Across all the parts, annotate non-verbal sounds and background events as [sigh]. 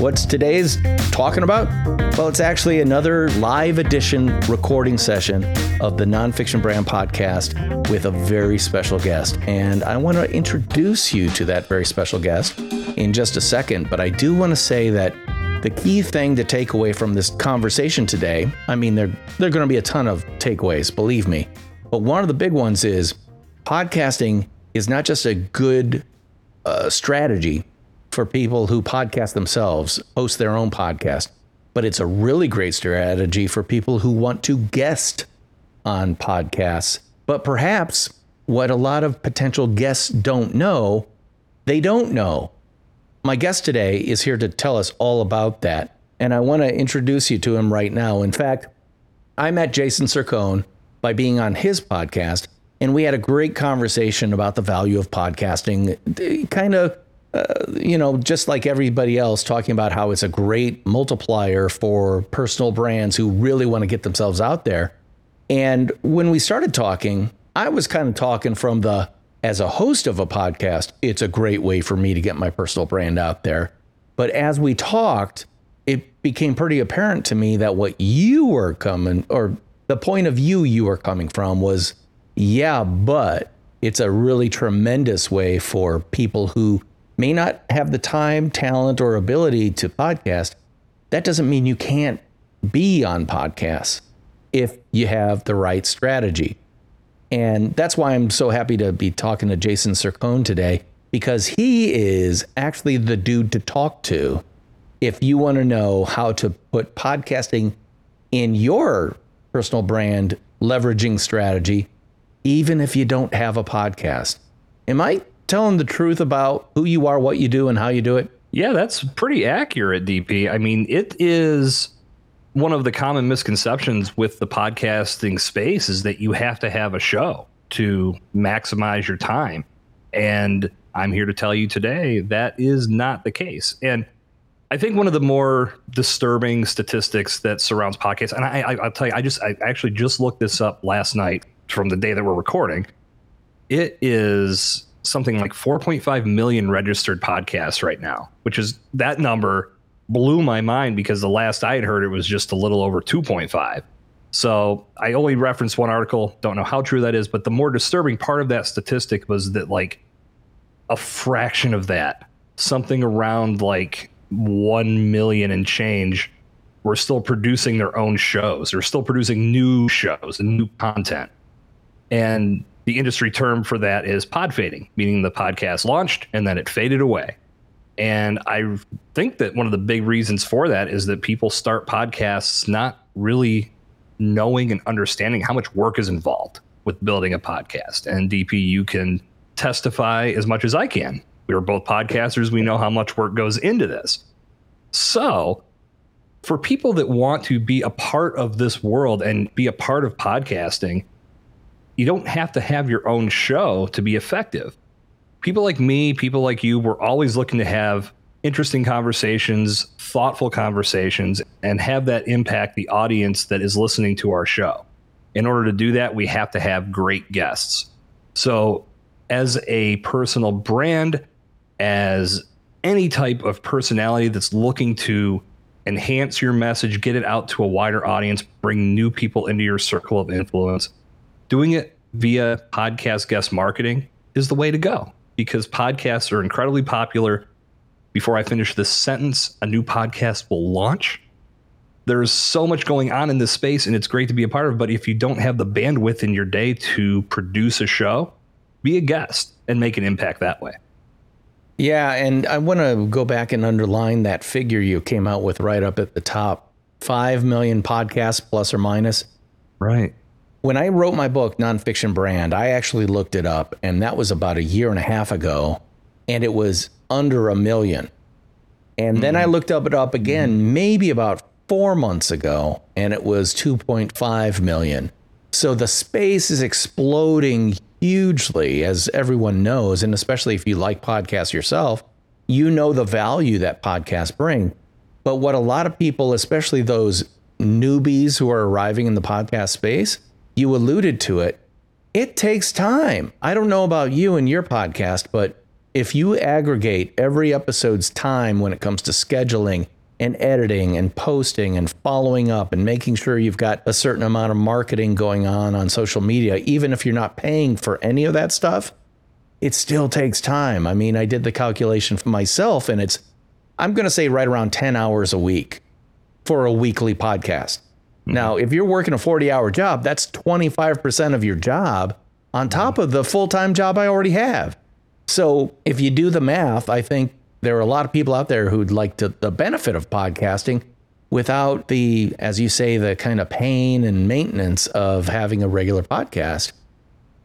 What's today's talking about? Well, it's actually another live edition recording session of the Nonfiction Brand podcast with a very special guest. And I want to introduce you to that very special guest in just a second. But I do want to say that the key thing to take away from this conversation today, I mean, there, there are going to be a ton of takeaways, believe me. But one of the big ones is podcasting is not just a good uh, strategy for people who podcast themselves, host their own podcast, but it's a really great strategy for people who want to guest on podcasts. But perhaps what a lot of potential guests don't know, they don't know. My guest today is here to tell us all about that. And I want to introduce you to him right now. In fact, I met Jason Cercone by being on his podcast, and we had a great conversation about the value of podcasting, kind of you know, just like everybody else, talking about how it's a great multiplier for personal brands who really want to get themselves out there. And when we started talking, I was kind of talking from the, as a host of a podcast, it's a great way for me to get my personal brand out there. But as we talked, it became pretty apparent to me that what you were coming, or the point of view you were coming from was, yeah, but it's a really tremendous way for people who may not have the time, talent, or ability to podcast, that doesn't mean you can't be on podcasts if you have the right strategy. And that's why I'm so happy to be talking to Jason Cercone today because he is actually the dude to talk to if you want to know how to put podcasting in your personal brand leveraging strategy, even if you don't have a podcast. Am I telling the truth about who you are, what you do, and how you do it? Yeah, that's pretty accurate, DP. I mean, it is one of the common misconceptions with the podcasting space is that you have to have a show to maximize your time. And I'm here to tell you today that is not the case. And I think one of the more disturbing statistics that surrounds podcasts, and I, I, will tell you, I just I actually just looked this up last night from the day that we're recording. It is something like 4.5 million registered podcasts right now, which is that number blew my mind because the last I had heard it was just a little over 2.5. So I only referenced one article, don't know how true that is, but the more disturbing part of that statistic was that like a fraction of that, something around like 1 million and change, were still producing their own shows. They're still producing new shows and new content. And the industry term for that is pod fading, meaning the podcast launched and then it faded away. And I think that one of the big reasons for that is that people start podcasts not really knowing and understanding how much work is involved with building a podcast. And DP, you can testify as much as I can. We are both podcasters. We know how much work goes into this. So, for people that want to be a part of this world and be a part of podcasting, you don't have to have your own show to be effective. People like me, people like you, we're always looking to have interesting conversations, thoughtful conversations, and have that impact the audience that is listening to our show. In order to do that, we have to have great guests. So, as a personal brand, as any type of personality that's looking to enhance your message, get it out to a wider audience, bring new people into your circle of influence, doing it via podcast guest marketing is the way to go because podcasts are incredibly popular. Before I finish this sentence, a new podcast will launch. There's so much going on in this space, and it's great to be a part of. But if you don't have the bandwidth in your day to produce a show, be a guest and make an impact that way. Yeah, and I want to go back and underline that figure you came out with right up at the top 5 million podcasts plus or minus. Right. When I wrote my book, Nonfiction Brand, I actually looked it up, and that was about a year and a half ago, and it was under a million. And mm-hmm. then I hmm. looked up it up again, mm-hmm. maybe about four months ago, and it was 2.5 million. So the space is exploding hugely, as everyone knows, and especially if you like podcasts yourself, you know the value that podcasts bring. But what a lot of people, especially those newbies who are arriving in the podcast space, you alluded to it. It takes time. I don't know about you and your podcast, but if you aggregate every episode's time when it comes to scheduling and editing and posting and following up and making sure you've got a certain amount of marketing going on on social media, even if you're not paying for any of that stuff, it still takes time. I mean, I did the calculation for myself and it's, I'm going to say right around 10 hours a week for a weekly podcast. Mm-hmm. Now, if you're working a 40 hour job, that's 25% of your job on top of the full time job I already have. So if you do the math, I think there are a lot of people out there who'd like to, the benefit of podcasting without the, as you say, the kind of pain and maintenance of having a regular podcast.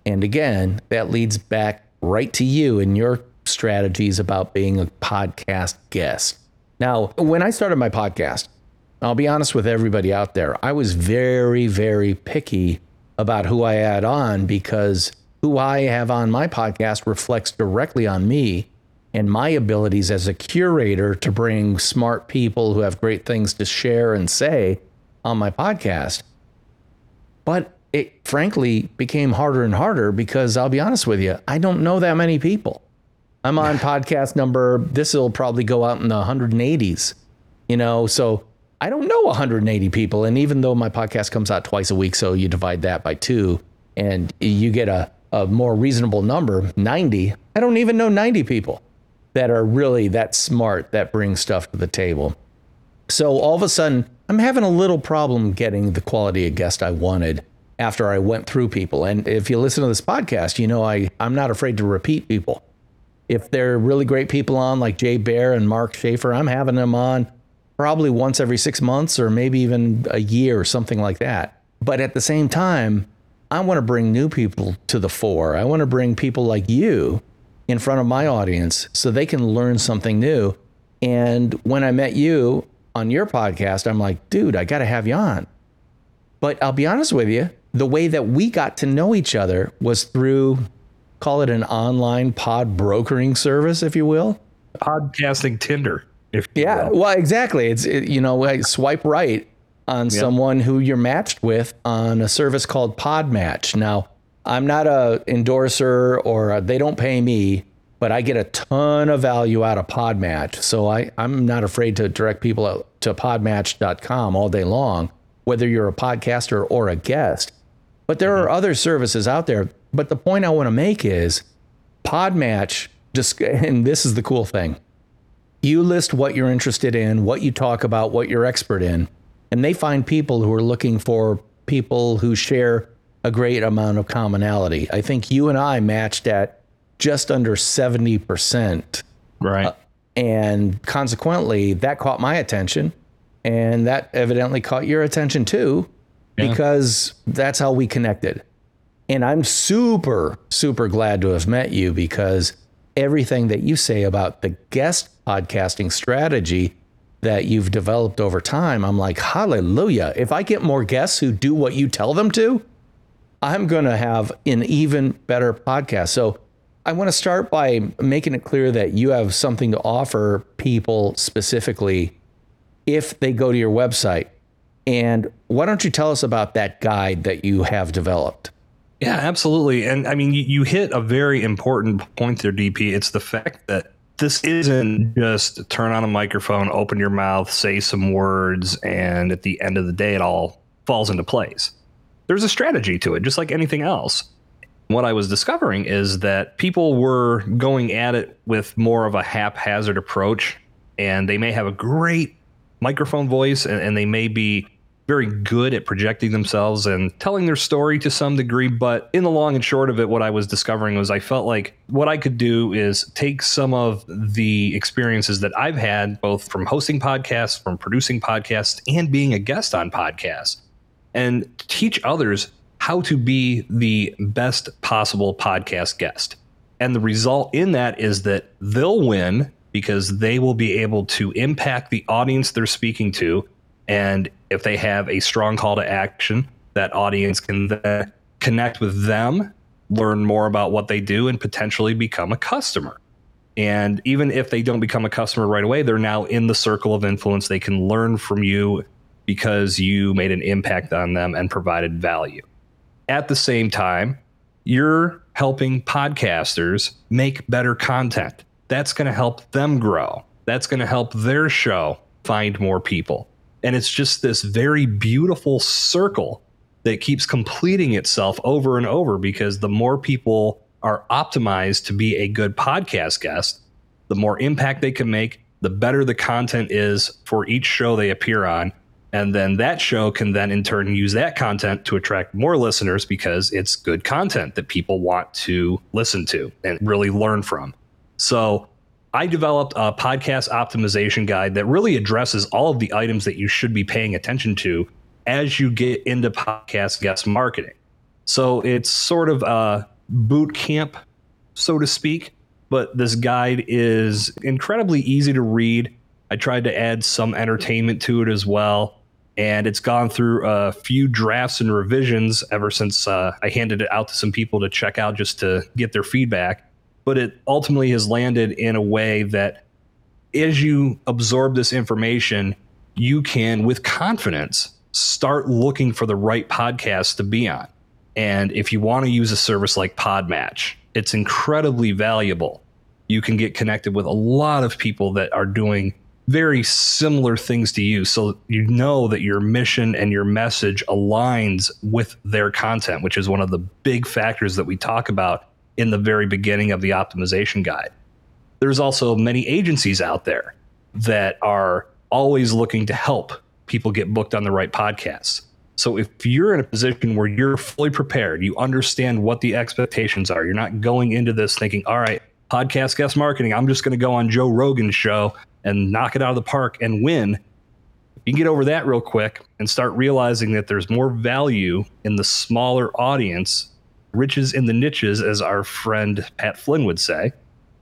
And again, that leads back right to you and your strategies about being a podcast guest. Now, when I started my podcast, I'll be honest with everybody out there, I was very, very picky about who I add on because who I have on my podcast reflects directly on me and my abilities as a curator to bring smart people who have great things to share and say on my podcast. But it frankly became harder and harder because I'll be honest with you, I don't know that many people. I'm on [laughs] podcast number, this will probably go out in the 180s, you know, so I don't know 180 people. And even though my podcast comes out twice a week, so you divide that by two and you get a a more reasonable number, 90. I don't even know 90 people that are really that smart that bring stuff to the table. So all of a sudden, I'm having a little problem getting the quality of guest I wanted after I went through people. And if you listen to this podcast, you know I, I'm not afraid to repeat people. If they're really great people on, like Jay Baer and Mark Schaefer, I'm having them on probably once every six months or maybe even a year or something like that. But at the same time, I want to bring new people to the fore. I want to bring people like you in front of my audience so they can learn something new. And when I met you on your podcast, I'm like, dude, I got to have you on. But I'll be honest with you, the way that we got to know each other was through, call it an online pod brokering service, if you will. Podcasting Tinder. If yeah, well, exactly. It's it, you know, I swipe right on yep. someone who you're matched with on a service called Podmatch. Now, I'm not a endorser or a, they don't pay me, but I get a ton of value out of Podmatch. So I, I'm not afraid to direct people to podmatch.com all day long, whether you're a podcaster or a guest. But there are mm-hmm. other services out there. But the point I want to make is Podmatch just [laughs] and this is the cool thing. You list what you're interested in, what you talk about, what you're expert in and they find people who are looking for people who share a great amount of commonality. I think you and I matched at just under 70%. Right. Uh, and consequently, that caught my attention. And that evidently caught your attention too, yeah. because that's how we connected. And I'm super, super glad to have met you because everything that you say about the guest podcasting strategy that you've developed over time, I'm like, hallelujah. If I get more guests who do what you tell them to, I'm going to have an even better podcast. So I want to start by making it clear that you have something to offer people specifically if they go to your website. And why don't you tell us about that guide that you have developed? Yeah, absolutely. And I mean, you, you hit a very important point there, DP. It's the fact that this isn't just turn on a microphone, open your mouth, say some words, and at the end of the day, it all falls into place. There's a strategy to it, just like anything else. What I was discovering is that people were going at it with more of a haphazard approach, and they may have a great microphone voice and, and they may be very good at projecting themselves and telling their story to some degree. But in the long and short of it, what I was discovering was I felt like what I could do is take some of the experiences that I've had, both from hosting podcasts, from producing podcasts, and being a guest on podcasts, and teach others how to be the best possible podcast guest. And the result in that is that they'll win because they will be able to impact the audience they're speaking to and if they have a strong call to action, that audience can then connect with them, learn more about what they do, and potentially become a customer. And even if they don't become a customer right away, they're now in the circle of influence. They can learn from you because you made an impact on them and provided value. At the same time, you're helping podcasters make better content. That's going to help them grow. That's going to help their show find more people. And it's just this very beautiful circle that keeps completing itself over and over because the more people are optimized to be a good podcast guest, the more impact they can make, the better the content is for each show they appear on. And then that show can then in turn use that content to attract more listeners because it's good content that people want to listen to and really learn from. So I developed a podcast optimization guide that really addresses all of the items that you should be paying attention to as you get into podcast guest marketing. So it's sort of a boot camp, so to speak, but this guide is incredibly easy to read. I tried to add some entertainment to it as well. And it's gone through a few drafts and revisions ever since uh, I handed it out to some people to check out just to get their feedback. But it ultimately has landed in a way that as you absorb this information, you can, with confidence, start looking for the right podcast to be on. And if you want to use a service like Podmatch, it's incredibly valuable. You can get connected with a lot of people that are doing very similar things to you. So you know that your mission and your message aligns with their content, which is one of the big factors that we talk about in the very beginning of the optimization guide. There's also many agencies out there that are always looking to help people get booked on the right podcasts. So if you're in a position where you're fully prepared, you understand what the expectations are, you're not going into this thinking, all right, podcast guest marketing, I'm just going to go on Joe Rogan's show and knock it out of the park and win. You can get over that real quick and start realizing that there's more value in the smaller audience, riches in the niches, as our friend Pat Flynn would say.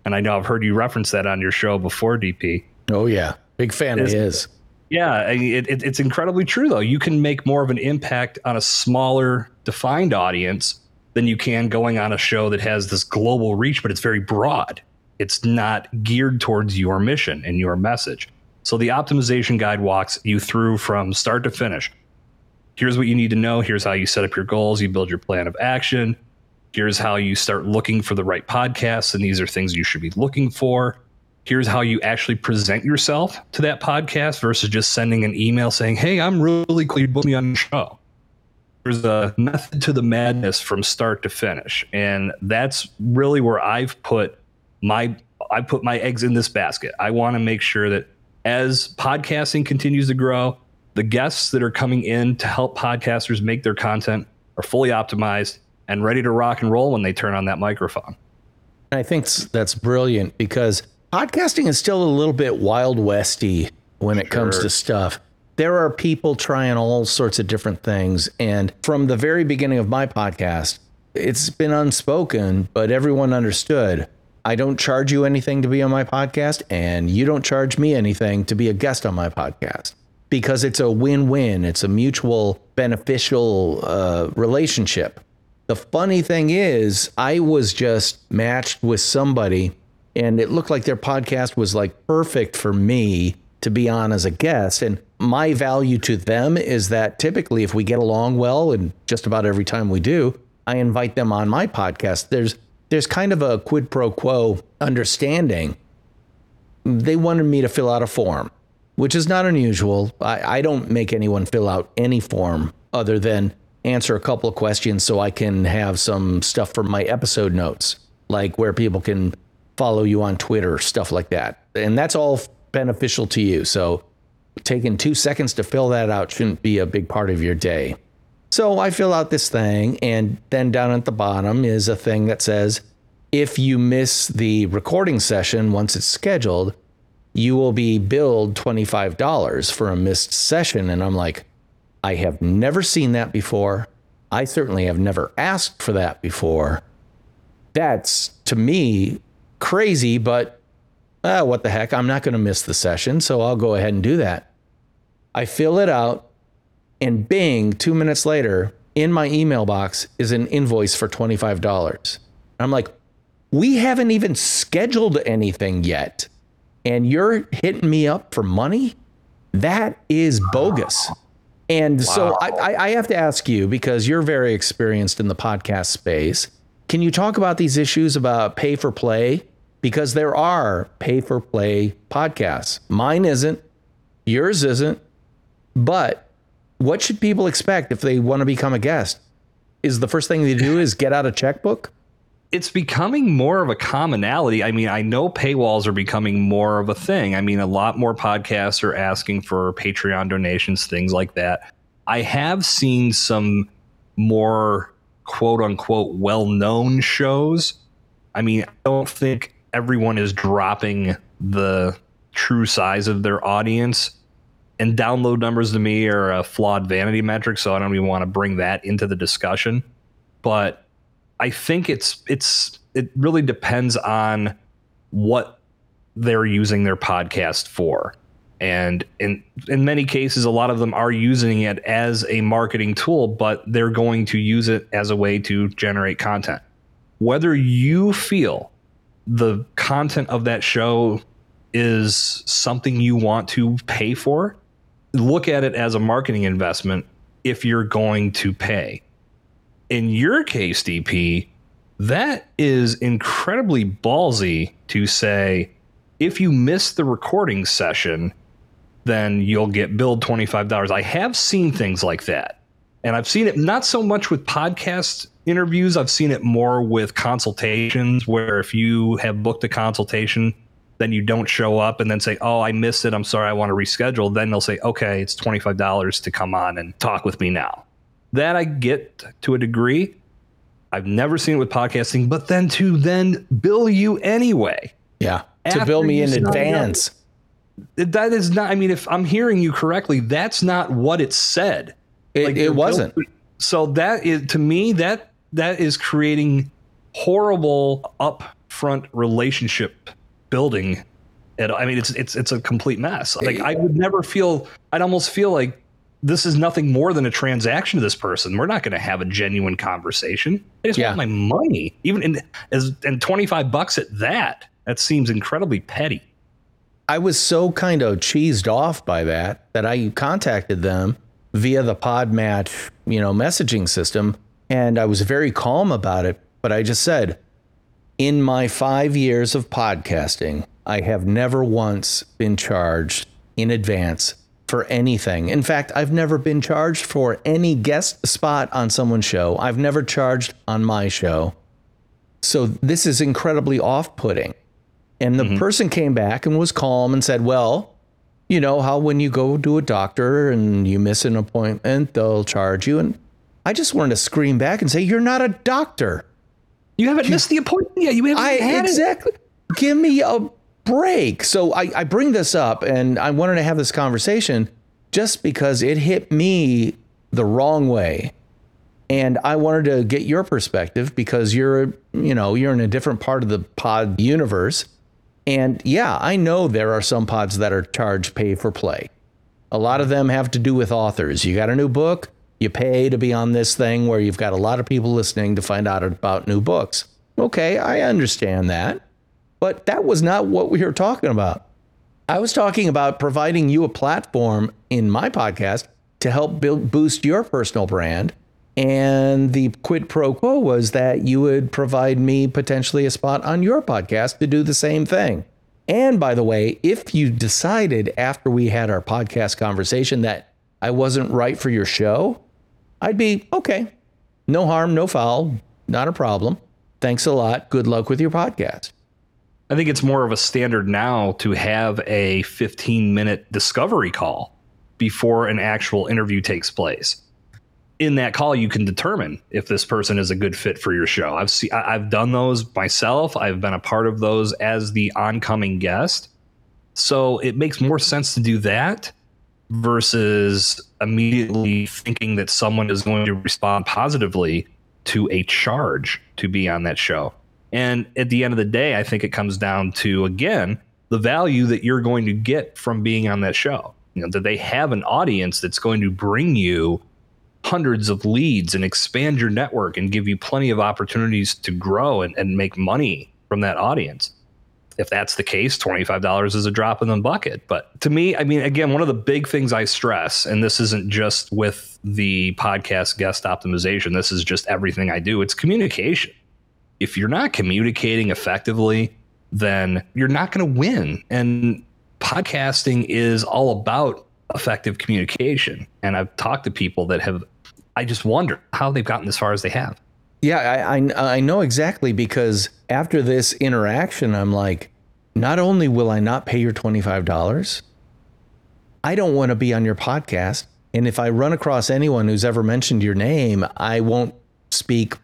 And I know I've heard you reference that on your show before, DP. Oh, yeah. Big fan of his. Yeah, it, it, it's incredibly true though. You can make more of an impact on a smaller, defined audience than you can going on a show that has this global reach, but it's very broad. It's not geared towards your mission and your message. So the optimization guide walks you through from start to finish. Here's what you need to know. Here's how you set up your goals. You build your plan of action. Here's how you start looking for the right podcasts. And these are things you should be looking for here's how you actually present yourself to that podcast versus just sending an email saying, Hey, I'm really cool. you booked me on the show. There's a method to the madness from start to finish. And that's really where I've put my I put my eggs in this basket. I want to make sure that as podcasting continues to grow, the guests that are coming in to help podcasters make their content are fully optimized and ready to rock and roll when they turn on that microphone. I think that's brilliant because podcasting is still a little bit wild westy when it sure. comes to stuff. There are people trying all sorts of different things. And from the very beginning of my podcast, it's been unspoken, but everyone understood. I don't charge you anything to be on my podcast, and you don't charge me anything to be a guest on my podcast because it's a win win. It's a mutual beneficial uh, relationship. The funny thing is, I was just matched with somebody and it looked like their podcast was like perfect for me to be on as a guest. And my value to them is that typically, if we get along well, and just about every time we do, I invite them on my podcast. There's there's kind of a quid pro quo understanding. They wanted me to fill out a form, which is not unusual. I, I don't make anyone fill out any form other than answer a couple of questions so I can have some stuff for my episode notes, like where people can follow you on Twitter, stuff like that. And that's all beneficial to you. So taking two seconds to fill that out shouldn't be a big part of your day. So I fill out this thing, and then down at the bottom is a thing that says, if you miss the recording session once it's scheduled, you will be billed $25 for a missed session. And I'm like, I have never seen that before. I certainly have never asked for that before. That's to me crazy, but uh, what the heck? I'm not going to miss the session, so I'll go ahead and do that. I fill it out, and bing, two minutes later, in my email box is an invoice for $25. I'm like, we haven't even scheduled anything yet, and you're hitting me up for money? That is bogus. And wow. so I, I have to ask you, because you're very experienced in the podcast space, can you talk about these issues about pay for play? Because there are pay for play podcasts. Mine isn't, yours isn't. But what should people expect if they want to become a guest? Is the first thing they do is get out a checkbook? It's becoming more of a commonality. I mean, I know paywalls are becoming more of a thing. I mean, a lot more podcasts are asking for Patreon donations, things like that. I have seen some more quote unquote well known shows. I mean, I don't think everyone is dropping the true size of their audience. And download numbers to me are a flawed vanity metric, so I don't even want to bring that into the discussion. But I think it's it's it really depends on what they're using their podcast for. And in in many cases, a lot of them are using it as a marketing tool, but they're going to use it as a way to generate content. Whether you feel the content of that show is something you want to pay for, look at it as a marketing investment if you're going to pay in your case, DP, that is incredibly ballsy to say if you miss the recording session, then you'll get billed $25. I have seen things like that. And I've seen it not so much with podcast interviews, I've seen it more with consultations where if you have booked a consultation, then you don't show up and then say, Oh, I missed it. I'm sorry. I want to reschedule. Then they'll say, Okay, it's $25 to come on and talk with me now. That I get to a degree. I've never seen it with podcasting, but then to then bill you anyway. Yeah. To bill me in advance. That is not, I mean, if I'm hearing you correctly, that's not what it said. It, like it wasn't. so that is, to me, that that is creating horrible upfront relationship building. And I mean, it's it's it's a complete mess. Like I would never feel. I'd almost feel like this is nothing more than a transaction to this person. We're not going to have a genuine conversation. I just yeah. want my money, even in as and twenty five bucks at that. That seems incredibly petty. I was so kind of cheesed off by that that I contacted them via the Podmatch, you know, messaging system, and I was very calm about it. But I just said, in my five years of podcasting, I have never once been charged in advance for anything. In fact, I've never been charged for any guest spot on someone's show. I've never charged on my show. So this is incredibly off putting. And the mm-hmm. person came back and was calm and said, Well, you know how when you go to a doctor and you miss an appointment, they'll charge you. And I just wanted to scream back and say, You're not a doctor. You haven't you, missed the appointment yet. You haven't I, had exactly. It. Give me a break. So I, I bring this up and I wanted to have this conversation just because it hit me the wrong way. And I wanted to get your perspective because you're, you know, you're in a different part of the pod universe. And yeah, I know there are some pods that are charge pay for play. A lot of them have to do with authors. You got a new book, you pay to be on this thing where you've got a lot of people listening to find out about new books. Okay, I understand that. But that was not what we were talking about. I was talking about providing you a platform in my podcast to help build boost your personal brand. And the quid pro quo was that you would provide me potentially a spot on your podcast to do the same thing. And by the way, if you decided after we had our podcast conversation that I wasn't right for your show, I'd be okay. No harm, no foul, not a problem. Thanks a lot. Good luck with your podcast. I think it's more of a standard now to have a 15 minute discovery call before an actual interview takes place. In that call, you can determine if this person is a good fit for your show. I've seen, I've done those myself. I've been a part of those as the oncoming guest. So it makes more sense to do that versus immediately thinking that someone is going to respond positively to a charge to be on that show. And at the end of the day, I think it comes down to, again, the value that you're going to get from being on that show. You know, that they have an audience that's going to bring you hundreds of leads and expand your network and give you plenty of opportunities to grow and, and make money from that audience. If that's the case, $25 is a drop in the bucket. But to me, I mean, again, one of the big things I stress, and this isn't just with the podcast guest optimization, this is just everything I do, it's communication if you're not communicating effectively, then you're not going to win. And podcasting is all about effective communication. And I've talked to people that have, I just wonder how they've gotten as far as they have. Yeah, I, I, I know exactly because after this interaction, I'm like, not only will I not pay your $25, I don't want to be on your podcast. And if I run across anyone who's ever mentioned your name, I won't speak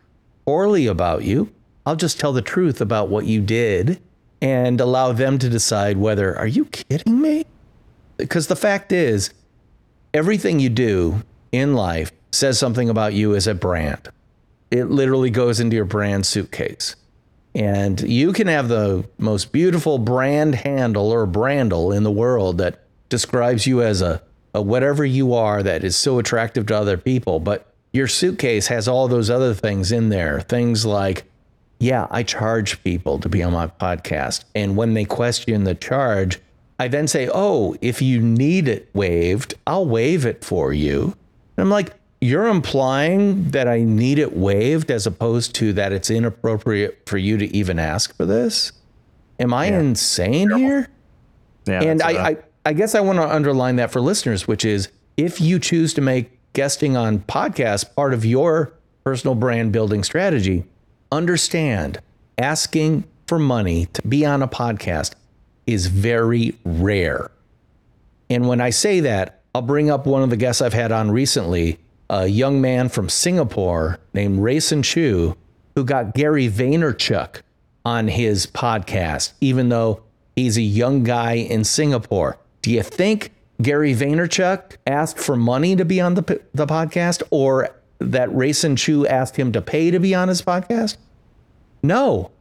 poorly about you. I'll just tell the truth about what you did and allow them to decide whether, are you kidding me? Because the fact is, everything you do in life says something about you as a brand. It literally goes into your brand suitcase. And you can have the most beautiful brand handle or brandle in the world that describes you as a, a whatever you are that is so attractive to other people. But your suitcase has all those other things in there. Things like, yeah, I charge people to be on my podcast. And when they question the charge, I then say, oh, if you need it waived, I'll waive it for you. And I'm like, you're implying that I need it waived as opposed to that it's inappropriate for you to even ask for this? Am I yeah. insane here? Yeah, and I, uh, I, I guess I want to underline that for listeners, which is if you choose to make guesting on podcasts part of your personal brand building strategy, understand asking for money to be on a podcast is very rare. And when I say that, I'll bring up one of the guests I've had on recently a young man from Singapore named Rayson Chu, who got Gary Vaynerchuk on his podcast, even though he's a young guy in Singapore. Do you think Gary Vaynerchuk asked for money to be on the, the podcast or that Rayson Chu asked him to pay to be on his podcast? No.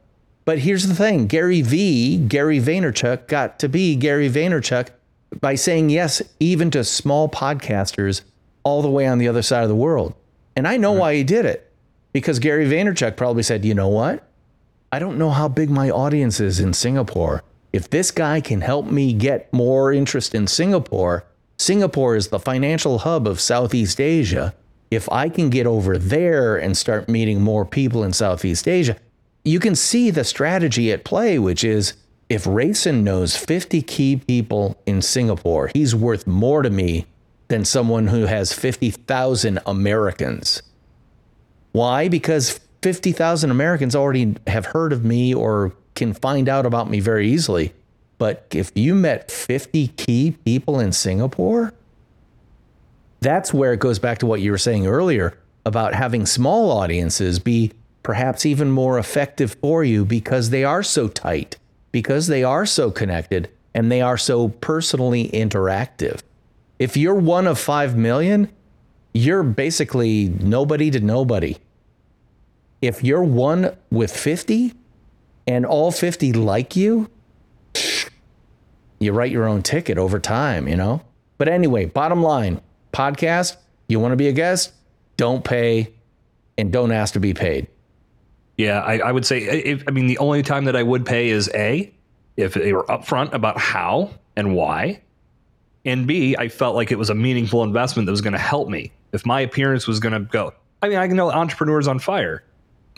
But here's the thing Gary V, Gary Vaynerchuk, got to be Gary Vaynerchuk by saying yes, even to small podcasters all the way on the other side of the world. And I know right. why he did it because Gary Vaynerchuk probably said, you know what? I don't know how big my audience is in Singapore. If this guy can help me get more interest in Singapore, Singapore is the financial hub of Southeast Asia. If I can get over there and start meeting more people in Southeast Asia, you can see the strategy at play, which is if Rayson knows 50 key people in Singapore, he's worth more to me than someone who has 50,000 Americans. Why? Because 50,000 Americans already have heard of me or can find out about me very easily. But if you met 50 key people in Singapore, that's where it goes back to what you were saying earlier about having small audiences be perhaps even more effective for you because they are so tight, because they are so connected, and they are so personally interactive. If you're one of 5 million, you're basically nobody to nobody. If you're one with 50 and all 50 like you, you write your own ticket over time, you know? But anyway, bottom line podcast, you want to be a guest, don't pay and don't ask to be paid. Yeah, I, I would say, if, I mean, the only time that I would pay is A, if they were upfront about how and why and B, I felt like it was a meaningful investment that was going to help me. If my appearance was going to go, I mean, I know Entrepreneurs on Fire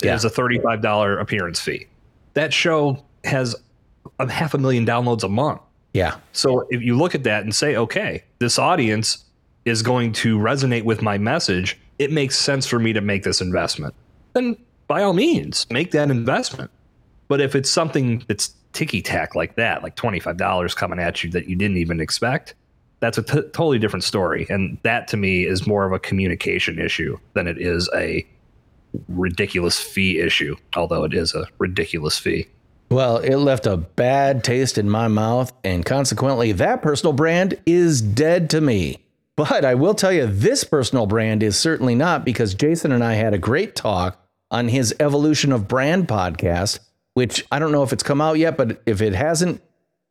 yeah. is a $35 appearance fee. That show has a half a million downloads a month. Yeah. So if you look at that and say, okay, this audience is going to resonate with my message, it makes sense for me to make this investment. Then by all means, make that investment. But if it's something that's ticky tack like that, like $25 coming at you that you didn't even expect, that's a t- totally different story. And that to me is more of a communication issue than it is a ridiculous fee issue, although it is a ridiculous fee. Well, it left a bad taste in my mouth, and consequently, that personal brand is dead to me. But I will tell you, this personal brand is certainly not because Jason and I had a great talk on his Evolution of Brand podcast, which I don't know if it's come out yet, but if it hasn't,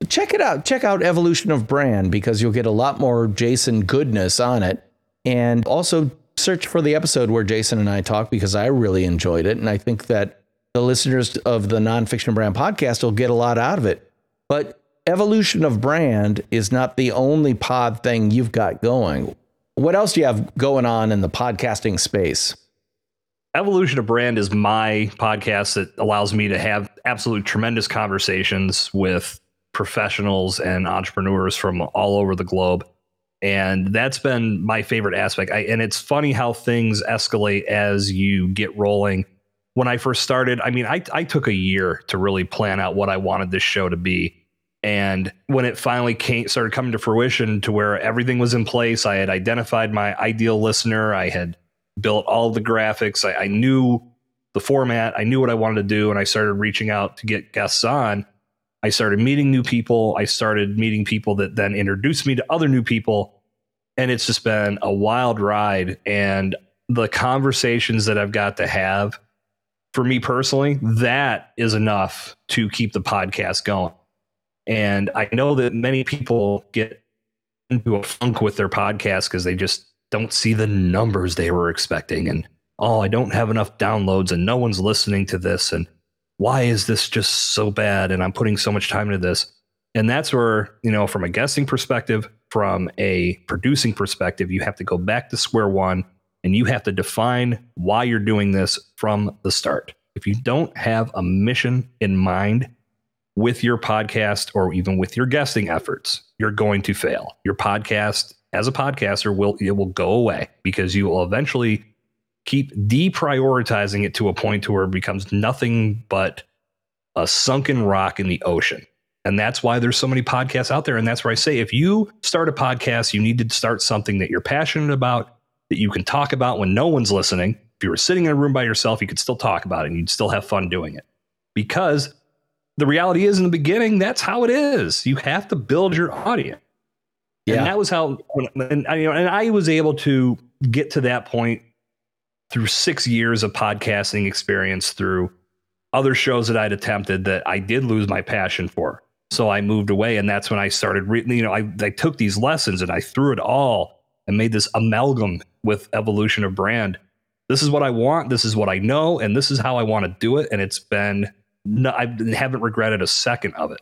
check it out. Check out Evolution of Brand because you'll get a lot more Jason goodness on it. And also search for the episode where Jason and I talk because I really enjoyed it. And I think that the listeners of the Nonfiction Brand podcast will get a lot out of it. But Evolution of Brand is not the only pod thing you've got going. What else do you have going on in the podcasting space? Evolution of Brand is my podcast that allows me to have absolute tremendous conversations with professionals and entrepreneurs from all over the globe. And that's been my favorite aspect. I, and it's funny how things escalate as you get rolling. When I first started, I mean, I, I took a year to really plan out what I wanted this show to be. And when it finally came, started coming to fruition to where everything was in place, I had identified my ideal listener. I had built all the graphics. I, I knew the format. I knew what I wanted to do. And I started reaching out to get guests on. I started meeting new people. I started meeting people that then introduced me to other new people. And it's just been a wild ride. And the conversations that I've got to have for me personally, that is enough to keep the podcast going. And I know that many people get into a funk with their podcast because they just don't see the numbers they were expecting. And oh, I don't have enough downloads and no one's listening to this. And why is this just so bad? And I'm putting so much time into this. And that's where, you know, from a guessing perspective, from a producing perspective, you have to go back to square one and you have to define why you're doing this from the start. If you don't have a mission in mind with your podcast or even with your guesting efforts, you're going to fail. Your podcast as a podcaster will it will go away because you will eventually keep deprioritizing it to a point to where it becomes nothing but a sunken rock in the ocean. And that's why there's so many podcasts out there. And that's where I say if you start a podcast, you need to start something that you're passionate about, that you can talk about when no one's listening. If you were sitting in a room by yourself, you could still talk about it and you'd still have fun doing it. Because the reality is in the beginning, that's how it is. You have to build your audience. Yeah. And that was how, and, you know, and I was able to get to that point through six years of podcasting experience, through other shows that I'd attempted that I did lose my passion for. So I moved away, and that's when I started. Re- you know, I, I took these lessons and I threw it all and made this amalgam with evolution of brand. This is what I want. This is what I know, and this is how I want to do it. And it's been, no, I haven't regretted a second of it.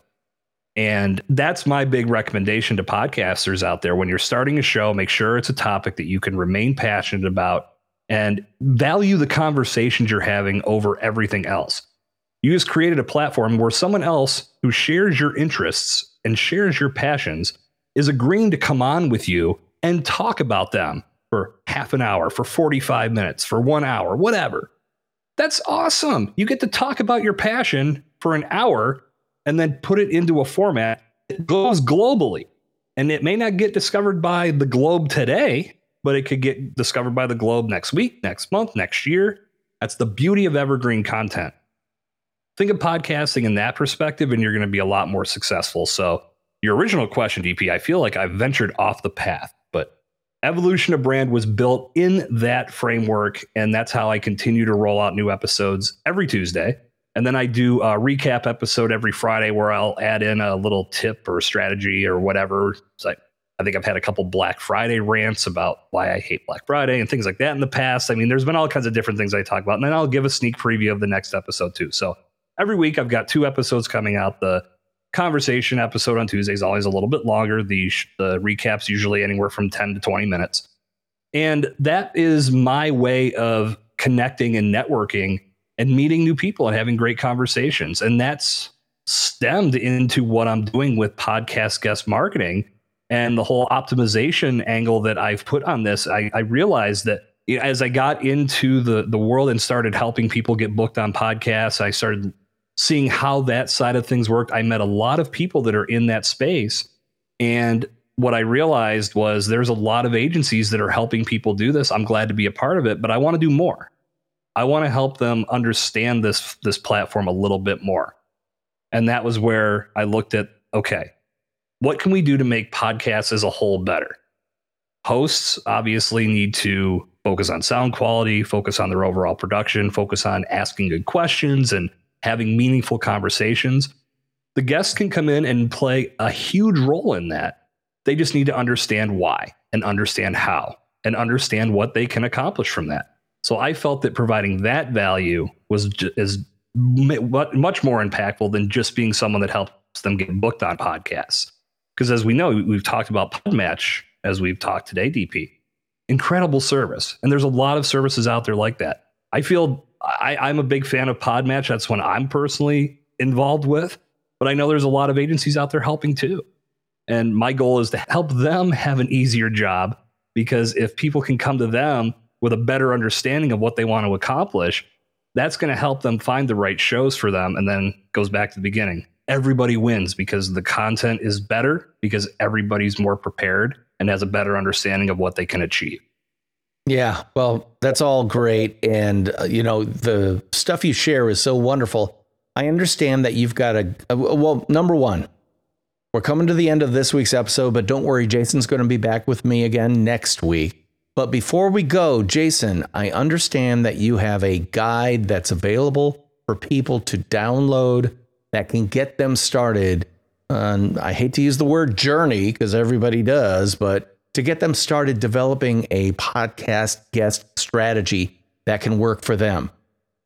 And that's my big recommendation to podcasters out there. When you're starting a show, make sure it's a topic that you can remain passionate about and value the conversations you're having over everything else. You just created a platform where someone else who shares your interests and shares your passions is agreeing to come on with you and talk about them for half an hour, for 45 minutes, for one hour, whatever. That's awesome. You get to talk about your passion for an hour and then put it into a format that goes globally. And it may not get discovered by the globe today, but it could get discovered by the globe next week, next month, next year. That's the beauty of evergreen content. Think of podcasting in that perspective, and you're going to be a lot more successful. So, your original question, DP, I feel like I've ventured off the path, Evolution of Brand was built in that framework. And that's how I continue to roll out new episodes every Tuesday. And then I do a recap episode every Friday where I'll add in a little tip or strategy or whatever. It's like, I think I've had a couple Black Friday rants about why I hate Black Friday and things like that in the past. I mean, there's been all kinds of different things I talk about. And then I'll give a sneak preview of the next episode too. So every week I've got two episodes coming out. The conversation episode on Tuesday is always a little bit longer. The, the recaps usually anywhere from 10 to 20 minutes. And that is my way of connecting and networking and meeting new people and having great conversations. And that's stemmed into what I'm doing with podcast guest marketing and the whole optimization angle that I've put on this. I, I realized that as I got into the the world and started helping people get booked on podcasts, I started seeing how that side of things worked. I met a lot of people that are in that space. And what I realized was there's a lot of agencies that are helping people do this. I'm glad to be a part of it, but I want to do more. I want to help them understand this this platform a little bit more. And that was where I looked at okay, what can we do to make podcasts as a whole better? Hosts obviously need to focus on sound quality, focus on their overall production, focus on asking good questions and having meaningful conversations. The guests can come in and play a huge role in that. They just need to understand why and understand how and understand what they can accomplish from that. So I felt that providing that value was is much more impactful than just being someone that helps them get booked on podcasts. Because as we know, we've talked about Podmatch as we've talked today, DP. Incredible service. And there's a lot of services out there like that. I feel I, I'm a big fan of Podmatch. That's one I'm personally involved with. But I know there's a lot of agencies out there helping too. And my goal is to help them have an easier job because if people can come to them with a better understanding of what they want to accomplish, that's going to help them find the right shows for them. And then goes back to the beginning. Everybody wins because the content is better, because everybody's more prepared and has a better understanding of what they can achieve. Yeah, well, that's all great. And, uh, you know, the stuff you share is so wonderful. I understand that you've got a, uh, well, number one, we're coming to the end of this week's episode, but don't worry, Jason's going to be back with me again next week. But before we go, Jason, I understand that you have a guide that's available for people to download that can get them started. I hate to use the word journey because everybody does, but to get them started developing a podcast guest strategy that can work for them.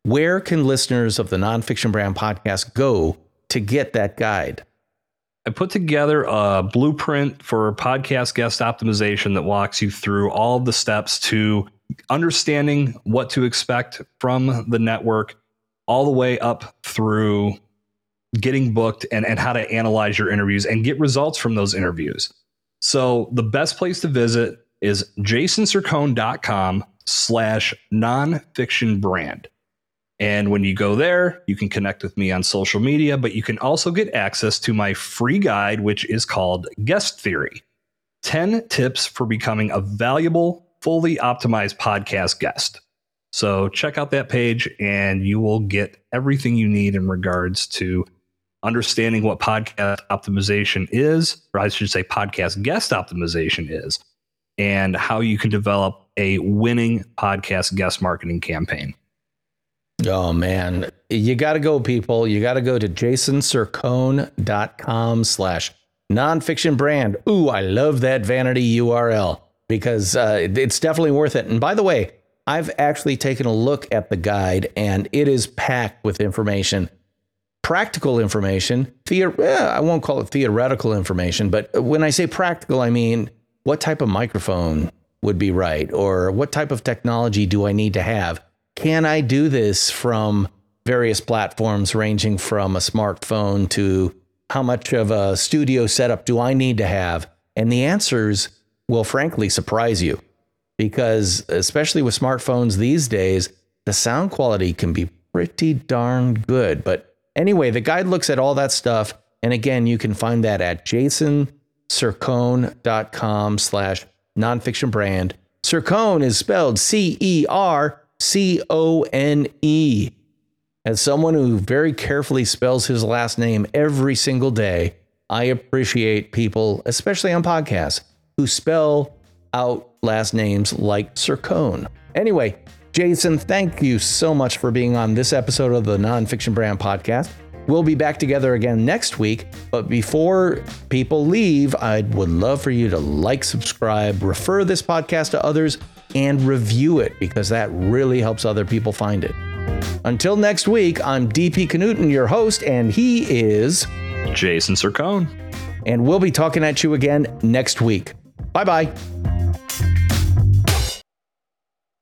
Where can listeners of the Nonfiction Brand podcast go to get that guide? I put together a blueprint for podcast guest optimization that walks you through all the steps to understanding what to expect from the network, all the way up through getting booked and, and how to analyze your interviews and get results from those interviews. So the best place to visit is jasoncercone.com slash nonfiction brand. And when you go there, you can connect with me on social media, but you can also get access to my free guide, which is called Guest Theory 10 tips for becoming a valuable, fully optimized podcast guest. So check out that page and you will get everything you need in regards to understanding what podcast optimization is, or I should say, podcast guest optimization is, and how you can develop a winning podcast guest marketing campaign. Oh man, you got to go, people. You got to go to jasoncercone.com slash nonfiction brand. Ooh, I love that vanity URL because uh, it's definitely worth it. And by the way, I've actually taken a look at the guide and it is packed with information, practical information. Theor- eh, I won't call it theoretical information, but when I say practical, I mean what type of microphone would be right or what type of technology do I need to have can I do this from various platforms ranging from a smartphone to how much of a studio setup do I need to have? And the answers will frankly surprise you because, especially with smartphones these days, the sound quality can be pretty darn good. But anyway, the guide looks at all that stuff. And again, you can find that at jasoncercone.com slash nonfiction brand. Cercone is spelled C E R C O N E. As someone who very carefully spells his last name every single day, I appreciate people, especially on podcasts, who spell out last names like Cercone. Anyway, Jason, thank you so much for being on this episode of the Nonfiction Brand Podcast. We'll be back together again next week. But before people leave, I would love for you to like, subscribe, refer this podcast to others, and review it because that really helps other people find it. Until next week, I'm DP Knudten, your host, and he is Jason Cercone. And we'll be talking at you again next week. Bye bye.